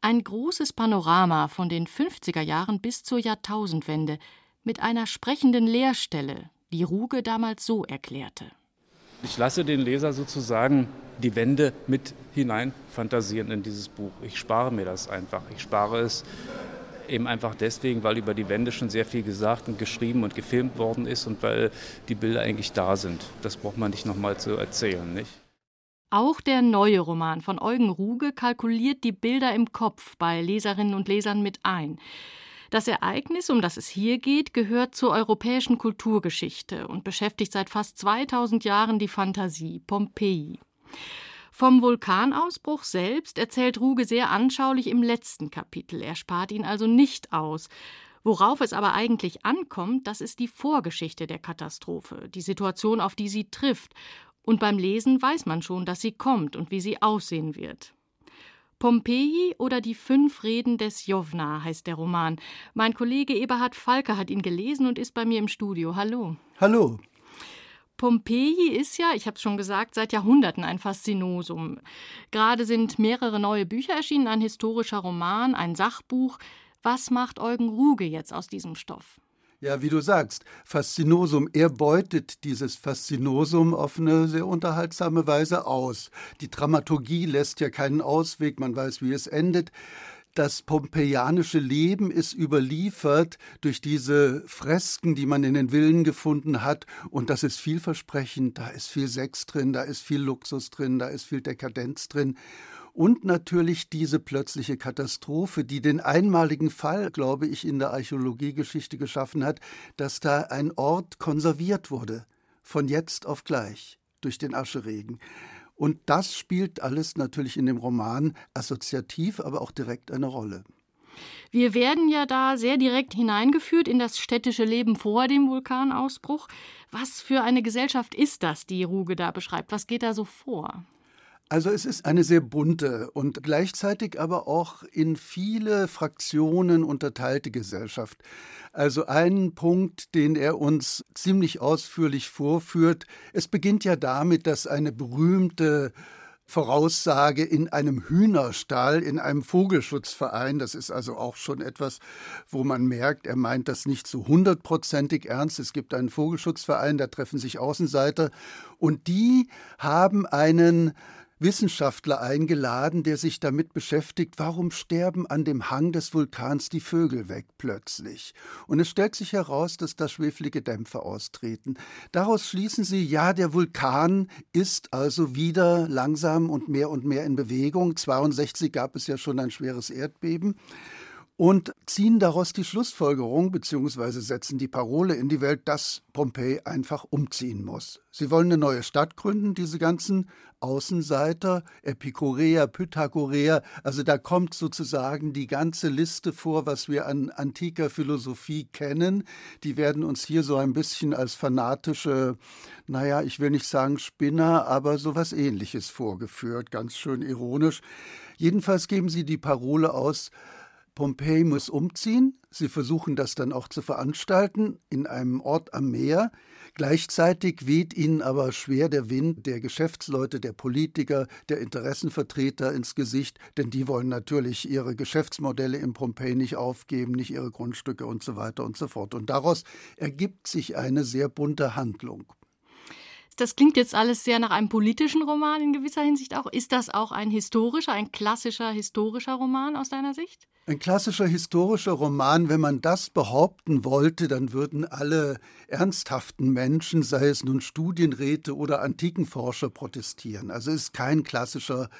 Ein großes Panorama von den 50er Jahren bis zur Jahrtausendwende mit einer sprechenden Leerstelle, die Ruge damals so erklärte. Ich lasse den Leser sozusagen die Wände mit hinein fantasieren in dieses Buch. Ich spare mir das einfach. Ich spare es eben einfach deswegen, weil über die Wände schon sehr viel gesagt und geschrieben und gefilmt worden ist und weil die Bilder eigentlich da sind. Das braucht man nicht nochmal zu erzählen, nicht? Auch der neue Roman von Eugen Ruge kalkuliert die Bilder im Kopf bei Leserinnen und Lesern mit ein. Das Ereignis, um das es hier geht, gehört zur europäischen Kulturgeschichte und beschäftigt seit fast 2000 Jahren die Fantasie Pompeji. Vom Vulkanausbruch selbst erzählt Ruge sehr anschaulich im letzten Kapitel. Er spart ihn also nicht aus. Worauf es aber eigentlich ankommt, das ist die Vorgeschichte der Katastrophe, die Situation, auf die sie trifft. Und beim Lesen weiß man schon, dass sie kommt und wie sie aussehen wird. Pompeji oder die fünf Reden des Jovna heißt der Roman. Mein Kollege Eberhard Falke hat ihn gelesen und ist bei mir im Studio. Hallo. Hallo. Pompeji ist ja, ich habe es schon gesagt, seit Jahrhunderten ein Faszinosum. Gerade sind mehrere neue Bücher erschienen, ein historischer Roman, ein Sachbuch. Was macht Eugen Ruge jetzt aus diesem Stoff? Ja, wie du sagst, Faszinosum. Er beutet dieses Faszinosum auf eine sehr unterhaltsame Weise aus. Die Dramaturgie lässt ja keinen Ausweg, man weiß, wie es endet. Das pompeianische Leben ist überliefert durch diese Fresken, die man in den Villen gefunden hat. Und das ist vielversprechend. Da ist viel Sex drin, da ist viel Luxus drin, da ist viel Dekadenz drin und natürlich diese plötzliche Katastrophe, die den einmaligen Fall, glaube ich, in der Archäologiegeschichte geschaffen hat, dass da ein Ort konserviert wurde, von jetzt auf gleich, durch den Ascheregen. Und das spielt alles natürlich in dem Roman assoziativ, aber auch direkt eine Rolle. Wir werden ja da sehr direkt hineingeführt in das städtische Leben vor dem Vulkanausbruch. Was für eine Gesellschaft ist das, die Ruge da beschreibt? Was geht da so vor? Also es ist eine sehr bunte und gleichzeitig aber auch in viele Fraktionen unterteilte Gesellschaft. Also ein Punkt, den er uns ziemlich ausführlich vorführt, es beginnt ja damit, dass eine berühmte Voraussage in einem Hühnerstall, in einem Vogelschutzverein. Das ist also auch schon etwas, wo man merkt, er meint das nicht so hundertprozentig ernst. Es gibt einen Vogelschutzverein, da treffen sich Außenseiter und die haben einen Wissenschaftler eingeladen, der sich damit beschäftigt, warum sterben an dem Hang des Vulkans die Vögel weg plötzlich. Und es stellt sich heraus, dass da schwefelige Dämpfe austreten. Daraus schließen sie, ja, der Vulkan ist also wieder langsam und mehr und mehr in Bewegung. 62 gab es ja schon ein schweres Erdbeben. Und ziehen daraus die Schlussfolgerung bzw. setzen die Parole in die Welt, dass Pompeji einfach umziehen muss. Sie wollen eine neue Stadt gründen, diese ganzen Außenseiter, Epikureer, Pythagoreer, also da kommt sozusagen die ganze Liste vor, was wir an antiker Philosophie kennen. Die werden uns hier so ein bisschen als fanatische, naja, ich will nicht sagen Spinner, aber sowas ähnliches vorgeführt, ganz schön ironisch. Jedenfalls geben sie die Parole aus, Pompeji muss umziehen. Sie versuchen das dann auch zu veranstalten in einem Ort am Meer. Gleichzeitig weht ihnen aber schwer der Wind der Geschäftsleute, der Politiker, der Interessenvertreter ins Gesicht, denn die wollen natürlich ihre Geschäftsmodelle in Pompeji nicht aufgeben, nicht ihre Grundstücke und so weiter und so fort. Und daraus ergibt sich eine sehr bunte Handlung. Das klingt jetzt alles sehr nach einem politischen Roman in gewisser Hinsicht auch. Ist das auch ein historischer, ein klassischer historischer Roman aus deiner Sicht? Ein klassischer historischer Roman, wenn man das behaupten wollte, dann würden alle ernsthaften Menschen, sei es nun Studienräte oder Antikenforscher, protestieren. Also es ist kein klassischer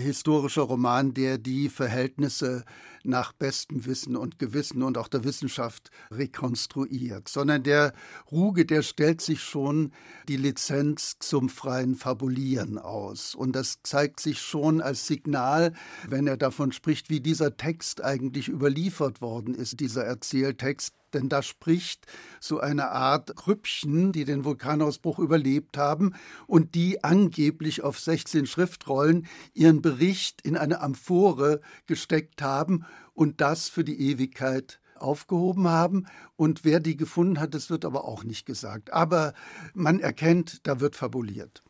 historischer Roman, der die Verhältnisse nach bestem Wissen und Gewissen und auch der Wissenschaft rekonstruiert, sondern der Ruge, der stellt sich schon die Lizenz zum freien Fabulieren aus. Und das zeigt sich schon als Signal, wenn er davon spricht, wie dieser Text eigentlich überliefert worden ist, dieser Erzähltext, denn da spricht so eine Art Krüppchen, die den Vulkanausbruch überlebt haben und die angeblich auf 16 Schriftrollen ihren Bericht in eine Amphore gesteckt haben und das für die Ewigkeit aufgehoben haben. Und wer die gefunden hat, das wird aber auch nicht gesagt. Aber man erkennt, da wird fabuliert.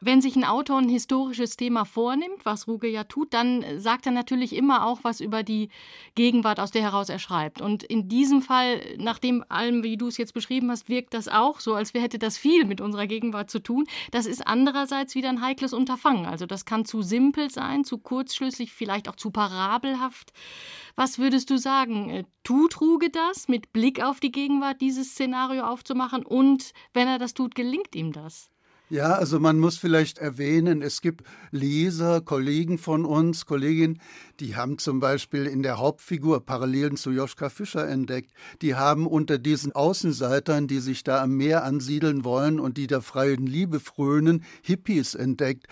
Wenn sich ein Autor ein historisches Thema vornimmt, was Ruge ja tut, dann sagt er natürlich immer auch was über die Gegenwart, aus der heraus er schreibt. Und in diesem Fall, nach dem allem, wie du es jetzt beschrieben hast, wirkt das auch so, als hätte das viel mit unserer Gegenwart zu tun. Das ist andererseits wieder ein heikles Unterfangen. Also das kann zu simpel sein, zu kurzschlüssig, vielleicht auch zu parabelhaft. Was würdest du sagen? Äh, tut Ruge das, mit Blick auf die Gegenwart dieses Szenario aufzumachen? Und wenn er das tut, gelingt ihm das? Ja, also man muss vielleicht erwähnen, es gibt Leser, Kollegen von uns, Kolleginnen, die haben zum Beispiel in der Hauptfigur Parallelen zu Joschka Fischer entdeckt. Die haben unter diesen Außenseitern, die sich da am Meer ansiedeln wollen und die der freien Liebe frönen, Hippies entdeckt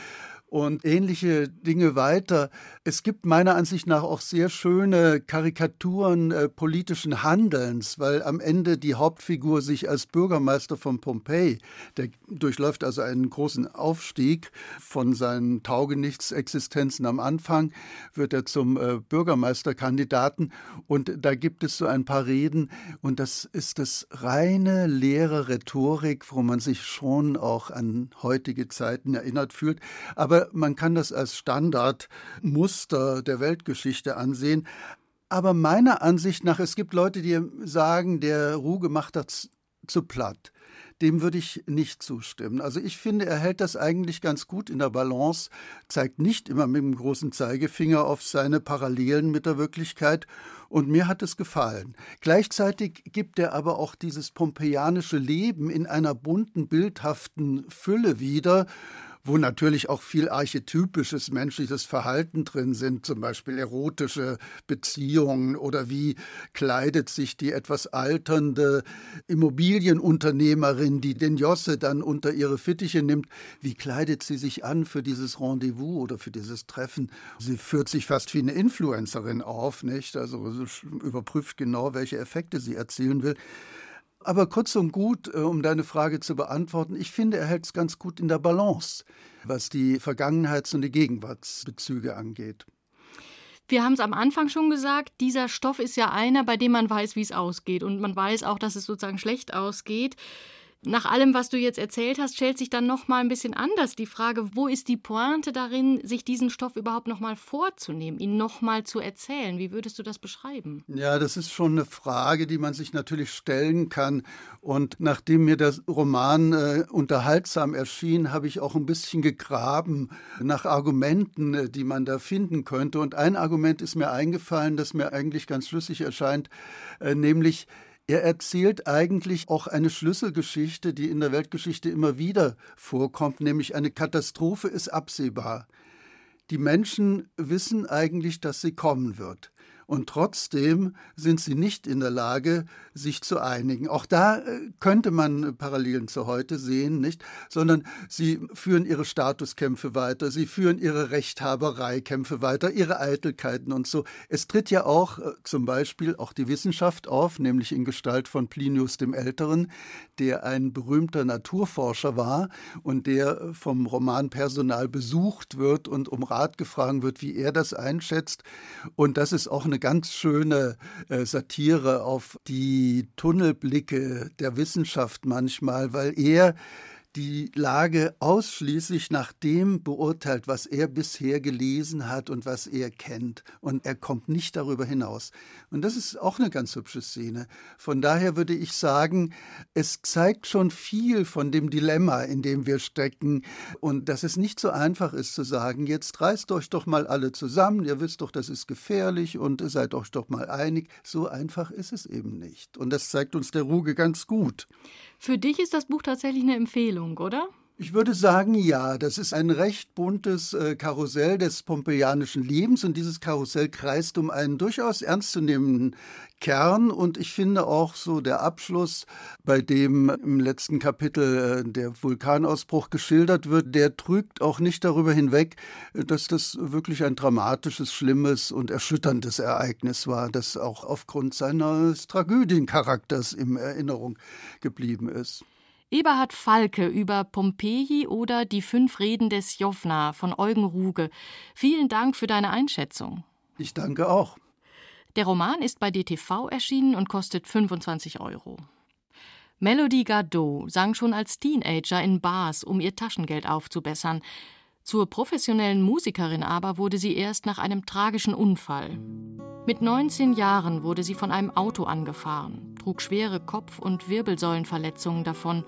und ähnliche Dinge weiter. Es gibt meiner Ansicht nach auch sehr schöne Karikaturen äh, politischen Handelns, weil am Ende die Hauptfigur sich als Bürgermeister von Pompeji, der durchläuft also einen großen Aufstieg von seinen Taugenichtsexistenzen am Anfang, wird er zum äh, Bürgermeisterkandidaten und da gibt es so ein paar Reden und das ist das reine leere Rhetorik, wo man sich schon auch an heutige Zeiten erinnert fühlt, aber man kann das als Standardmuster der Weltgeschichte ansehen. Aber meiner Ansicht nach, es gibt Leute, die sagen, der Ruge macht das zu platt. Dem würde ich nicht zustimmen. Also ich finde, er hält das eigentlich ganz gut in der Balance, zeigt nicht immer mit dem großen Zeigefinger auf seine Parallelen mit der Wirklichkeit und mir hat es gefallen. Gleichzeitig gibt er aber auch dieses pompeianische Leben in einer bunten, bildhaften Fülle wieder wo natürlich auch viel archetypisches menschliches Verhalten drin sind, zum Beispiel erotische Beziehungen oder wie kleidet sich die etwas alternde Immobilienunternehmerin, die den Josse dann unter ihre Fittiche nimmt, wie kleidet sie sich an für dieses Rendezvous oder für dieses Treffen? Sie führt sich fast wie eine Influencerin auf, nicht? Also überprüft genau, welche Effekte sie erzielen will. Aber kurz und gut, äh, um deine Frage zu beantworten, ich finde, er hält es ganz gut in der Balance, was die Vergangenheits- und die Gegenwartsbezüge angeht. Wir haben es am Anfang schon gesagt, dieser Stoff ist ja einer, bei dem man weiß, wie es ausgeht. Und man weiß auch, dass es sozusagen schlecht ausgeht nach allem, was du jetzt erzählt hast, stellt sich dann noch mal ein bisschen anders die Frage, wo ist die Pointe darin, sich diesen Stoff überhaupt noch mal vorzunehmen, ihn noch mal zu erzählen? Wie würdest du das beschreiben? Ja, das ist schon eine Frage, die man sich natürlich stellen kann. Und nachdem mir der Roman äh, unterhaltsam erschien, habe ich auch ein bisschen gegraben nach Argumenten, äh, die man da finden könnte. Und ein Argument ist mir eingefallen, das mir eigentlich ganz schlüssig erscheint, äh, nämlich er erzählt eigentlich auch eine Schlüsselgeschichte, die in der Weltgeschichte immer wieder vorkommt, nämlich eine Katastrophe ist absehbar. Die Menschen wissen eigentlich, dass sie kommen wird. Und trotzdem sind sie nicht in der Lage, sich zu einigen. Auch da äh, könnte man Parallelen zu heute sehen, nicht? Sondern sie führen ihre Statuskämpfe weiter, sie führen ihre Rechthabereikämpfe weiter, ihre Eitelkeiten und so. Es tritt ja auch äh, zum Beispiel auch die Wissenschaft auf, nämlich in Gestalt von Plinius dem Älteren, der ein berühmter Naturforscher war und der vom Romanpersonal besucht wird und um Rat gefragt wird, wie er das einschätzt. Und das ist auch eine ganz schöne äh, Satire auf die Tunnelblicke der Wissenschaft manchmal, weil er die Lage ausschließlich nach dem beurteilt, was er bisher gelesen hat und was er kennt. Und er kommt nicht darüber hinaus. Und das ist auch eine ganz hübsche Szene. Von daher würde ich sagen, es zeigt schon viel von dem Dilemma, in dem wir stecken. Und dass es nicht so einfach ist zu sagen, jetzt reißt euch doch mal alle zusammen, ihr wisst doch, das ist gefährlich und seid euch doch mal einig. So einfach ist es eben nicht. Und das zeigt uns der Ruge ganz gut. Für dich ist das Buch tatsächlich eine Empfehlung, oder? Ich würde sagen, ja, das ist ein recht buntes äh, Karussell des pompeianischen Lebens und dieses Karussell kreist um einen durchaus ernstzunehmenden Kern und ich finde auch so der Abschluss, bei dem im letzten Kapitel äh, der Vulkanausbruch geschildert wird, der trügt auch nicht darüber hinweg, dass das wirklich ein dramatisches, schlimmes und erschütterndes Ereignis war, das auch aufgrund seines Tragödiencharakters in Erinnerung geblieben ist. Eberhard Falke über Pompeji oder die fünf Reden des Jofna von Eugen Ruge. Vielen Dank für deine Einschätzung. Ich danke auch. Der Roman ist bei DTV erschienen und kostet 25 Euro. Melody Gardot sang schon als Teenager in Bars, um ihr Taschengeld aufzubessern. Zur professionellen Musikerin aber wurde sie erst nach einem tragischen Unfall. Mit 19 Jahren wurde sie von einem Auto angefahren, trug schwere Kopf- und Wirbelsäulenverletzungen davon.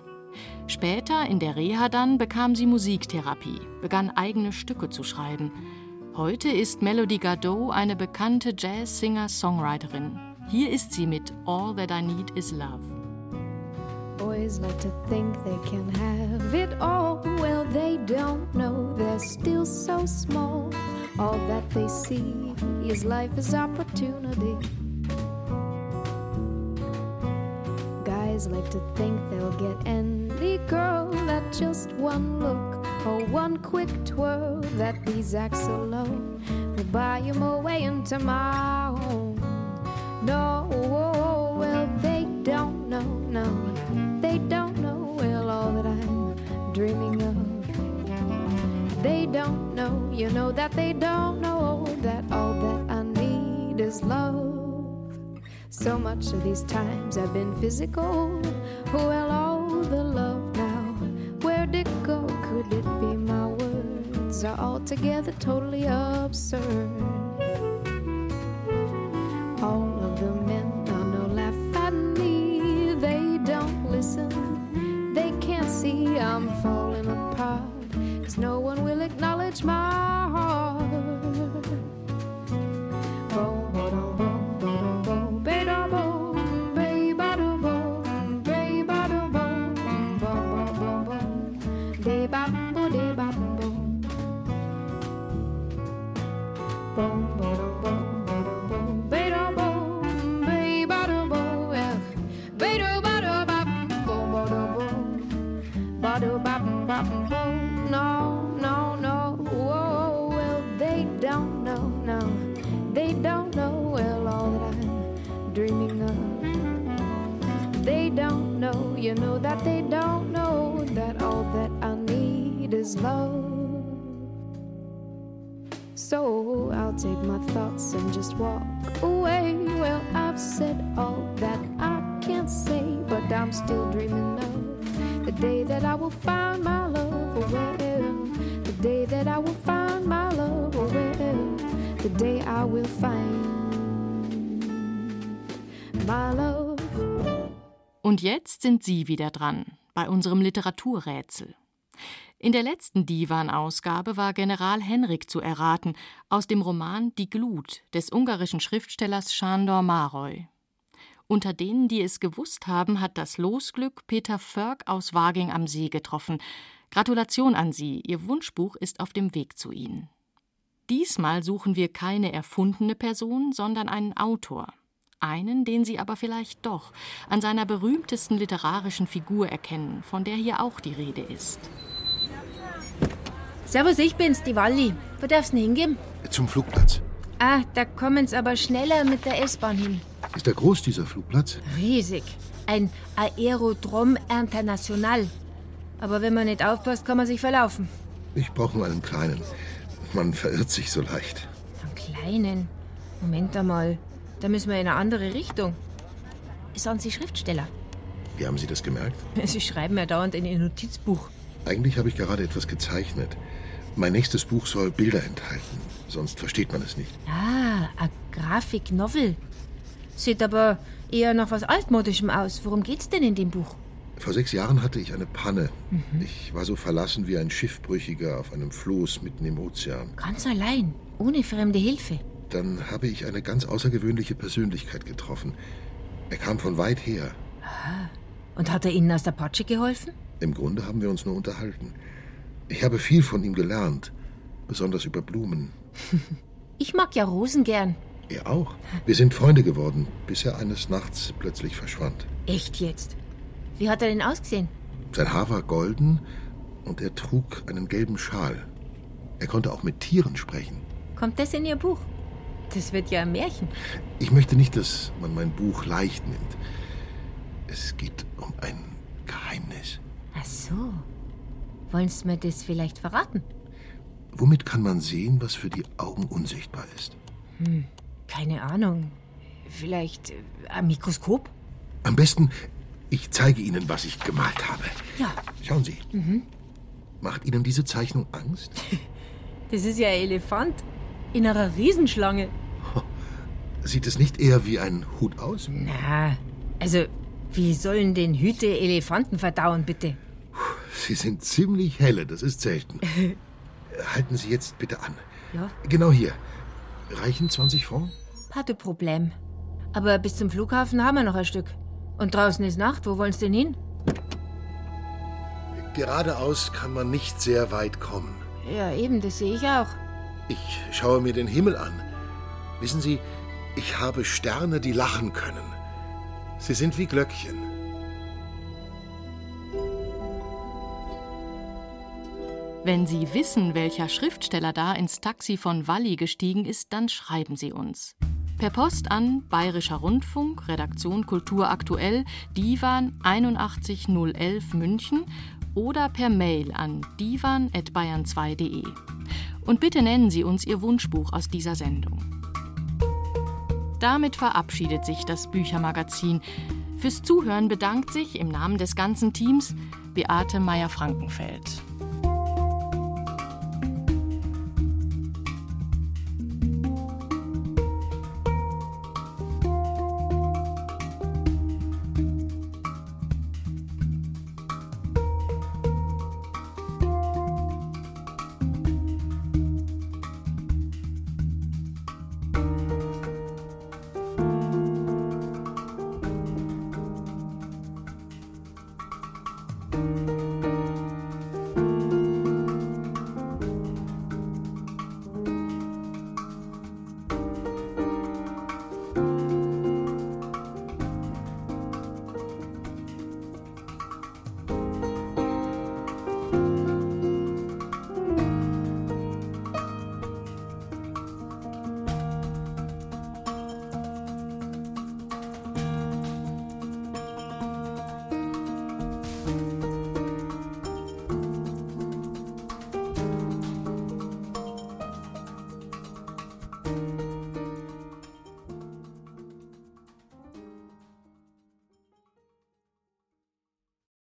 Später, in der Reha dann, bekam sie Musiktherapie, begann eigene Stücke zu schreiben. Heute ist Melody Gardot eine bekannte Jazz-Singer-Songwriterin. Hier ist sie mit All That I Need Is Love. Boys like to think they can have it all. Well, they don't know they're still so small. All that they see is life is opportunity. Guys like to think they'll get any girl that just one look or one quick twirl that these acts alone will buy him away into my home. No, well, they don't know, no, they don't know, well, all that I'm dreaming of. They don't know, you know that they don't know that all that I need is love. So much of these times I've been physical, well, all the love now, where'd it go? Could it be my words are altogether totally absurd? My thoughts and just walk away. Well, I've said all that I can't say, but I'm still dreaming of the day that I will find my love. Oh, the day that I will find my love. Oh, the day I will find my love. Und jetzt sind Sie wieder dran bei unserem Literaturrätsel. In der letzten Divan-Ausgabe war General Henrik zu erraten aus dem Roman Die Glut des ungarischen Schriftstellers Sándor Mároly. Unter denen, die es gewusst haben, hat das Losglück Peter Förg aus Waging am See getroffen. Gratulation an Sie, Ihr Wunschbuch ist auf dem Weg zu Ihnen. Diesmal suchen wir keine erfundene Person, sondern einen Autor. Einen, den Sie aber vielleicht doch an seiner berühmtesten literarischen Figur erkennen, von der hier auch die Rede ist. Servus, ich bin's, die Walli. Wo darf's denn hingehen? Zum Flugplatz. Ah, da kommen's aber schneller mit der S-Bahn hin. Ist der groß, dieser Flugplatz? Riesig. Ein Aerodrom International. Aber wenn man nicht aufpasst, kann man sich verlaufen. Ich brauche nur einen kleinen. Man verirrt sich so leicht. Einen kleinen? Moment einmal. Da müssen wir in eine andere Richtung. Sind Sie Schriftsteller? Wie haben Sie das gemerkt? (laughs) Sie schreiben ja dauernd in Ihr Notizbuch. Eigentlich habe ich gerade etwas gezeichnet. Mein nächstes Buch soll Bilder enthalten, sonst versteht man es nicht. Ah, eine Grafik-Novel. Sieht aber eher nach was Altmodischem aus. Worum geht's denn in dem Buch? Vor sechs Jahren hatte ich eine Panne. Mhm. Ich war so verlassen wie ein Schiffbrüchiger auf einem Floß mitten im Ozean. Ganz allein, ohne fremde Hilfe. Dann habe ich eine ganz außergewöhnliche Persönlichkeit getroffen. Er kam von weit her. Aha. Und hat er Ihnen aus der Patsche geholfen? Im Grunde haben wir uns nur unterhalten. Ich habe viel von ihm gelernt, besonders über Blumen. (laughs) ich mag ja Rosen gern. Er auch. Wir sind Freunde geworden, bis er eines Nachts plötzlich verschwand. Echt jetzt? Wie hat er denn ausgesehen? Sein Haar war golden und er trug einen gelben Schal. Er konnte auch mit Tieren sprechen. Kommt das in Ihr Buch? Das wird ja ein Märchen. Ich möchte nicht, dass man mein Buch leicht nimmt. Es geht um ein Geheimnis. Ach so. Wollen Sie mir das vielleicht verraten? Womit kann man sehen, was für die Augen unsichtbar ist? Hm, keine Ahnung. Vielleicht äh, ein Mikroskop? Am besten, ich zeige Ihnen, was ich gemalt habe. Ja. Schauen Sie. Mhm. Macht Ihnen diese Zeichnung Angst? (laughs) Das ist ja ein Elefant. In einer Riesenschlange. Sieht es nicht eher wie ein Hut aus? Na, also, wie sollen denn Hüte Elefanten verdauen, bitte? Sie sind ziemlich helle, das ist selten. (laughs) Halten Sie jetzt bitte an. Ja? Genau hier. Reichen 20 Francs? Hatte Problem. Aber bis zum Flughafen haben wir noch ein Stück. Und draußen ist Nacht. Wo wollen Sie denn hin? Geradeaus kann man nicht sehr weit kommen. Ja, eben, das sehe ich auch. Ich schaue mir den Himmel an. Wissen Sie, ich habe Sterne, die lachen können. Sie sind wie Glöckchen. Wenn Sie wissen, welcher Schriftsteller da ins Taxi von Walli gestiegen ist, dann schreiben Sie uns. Per Post an Bayerischer Rundfunk, Redaktion Kultur aktuell, Divan 81011 München oder per Mail an divan.bayern2.de. Und bitte nennen Sie uns Ihr Wunschbuch aus dieser Sendung. Damit verabschiedet sich das Büchermagazin. Fürs Zuhören bedankt sich im Namen des ganzen Teams Beate Meyer-Frankenfeld.